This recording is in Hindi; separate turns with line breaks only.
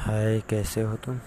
हाय कैसे हो तुम?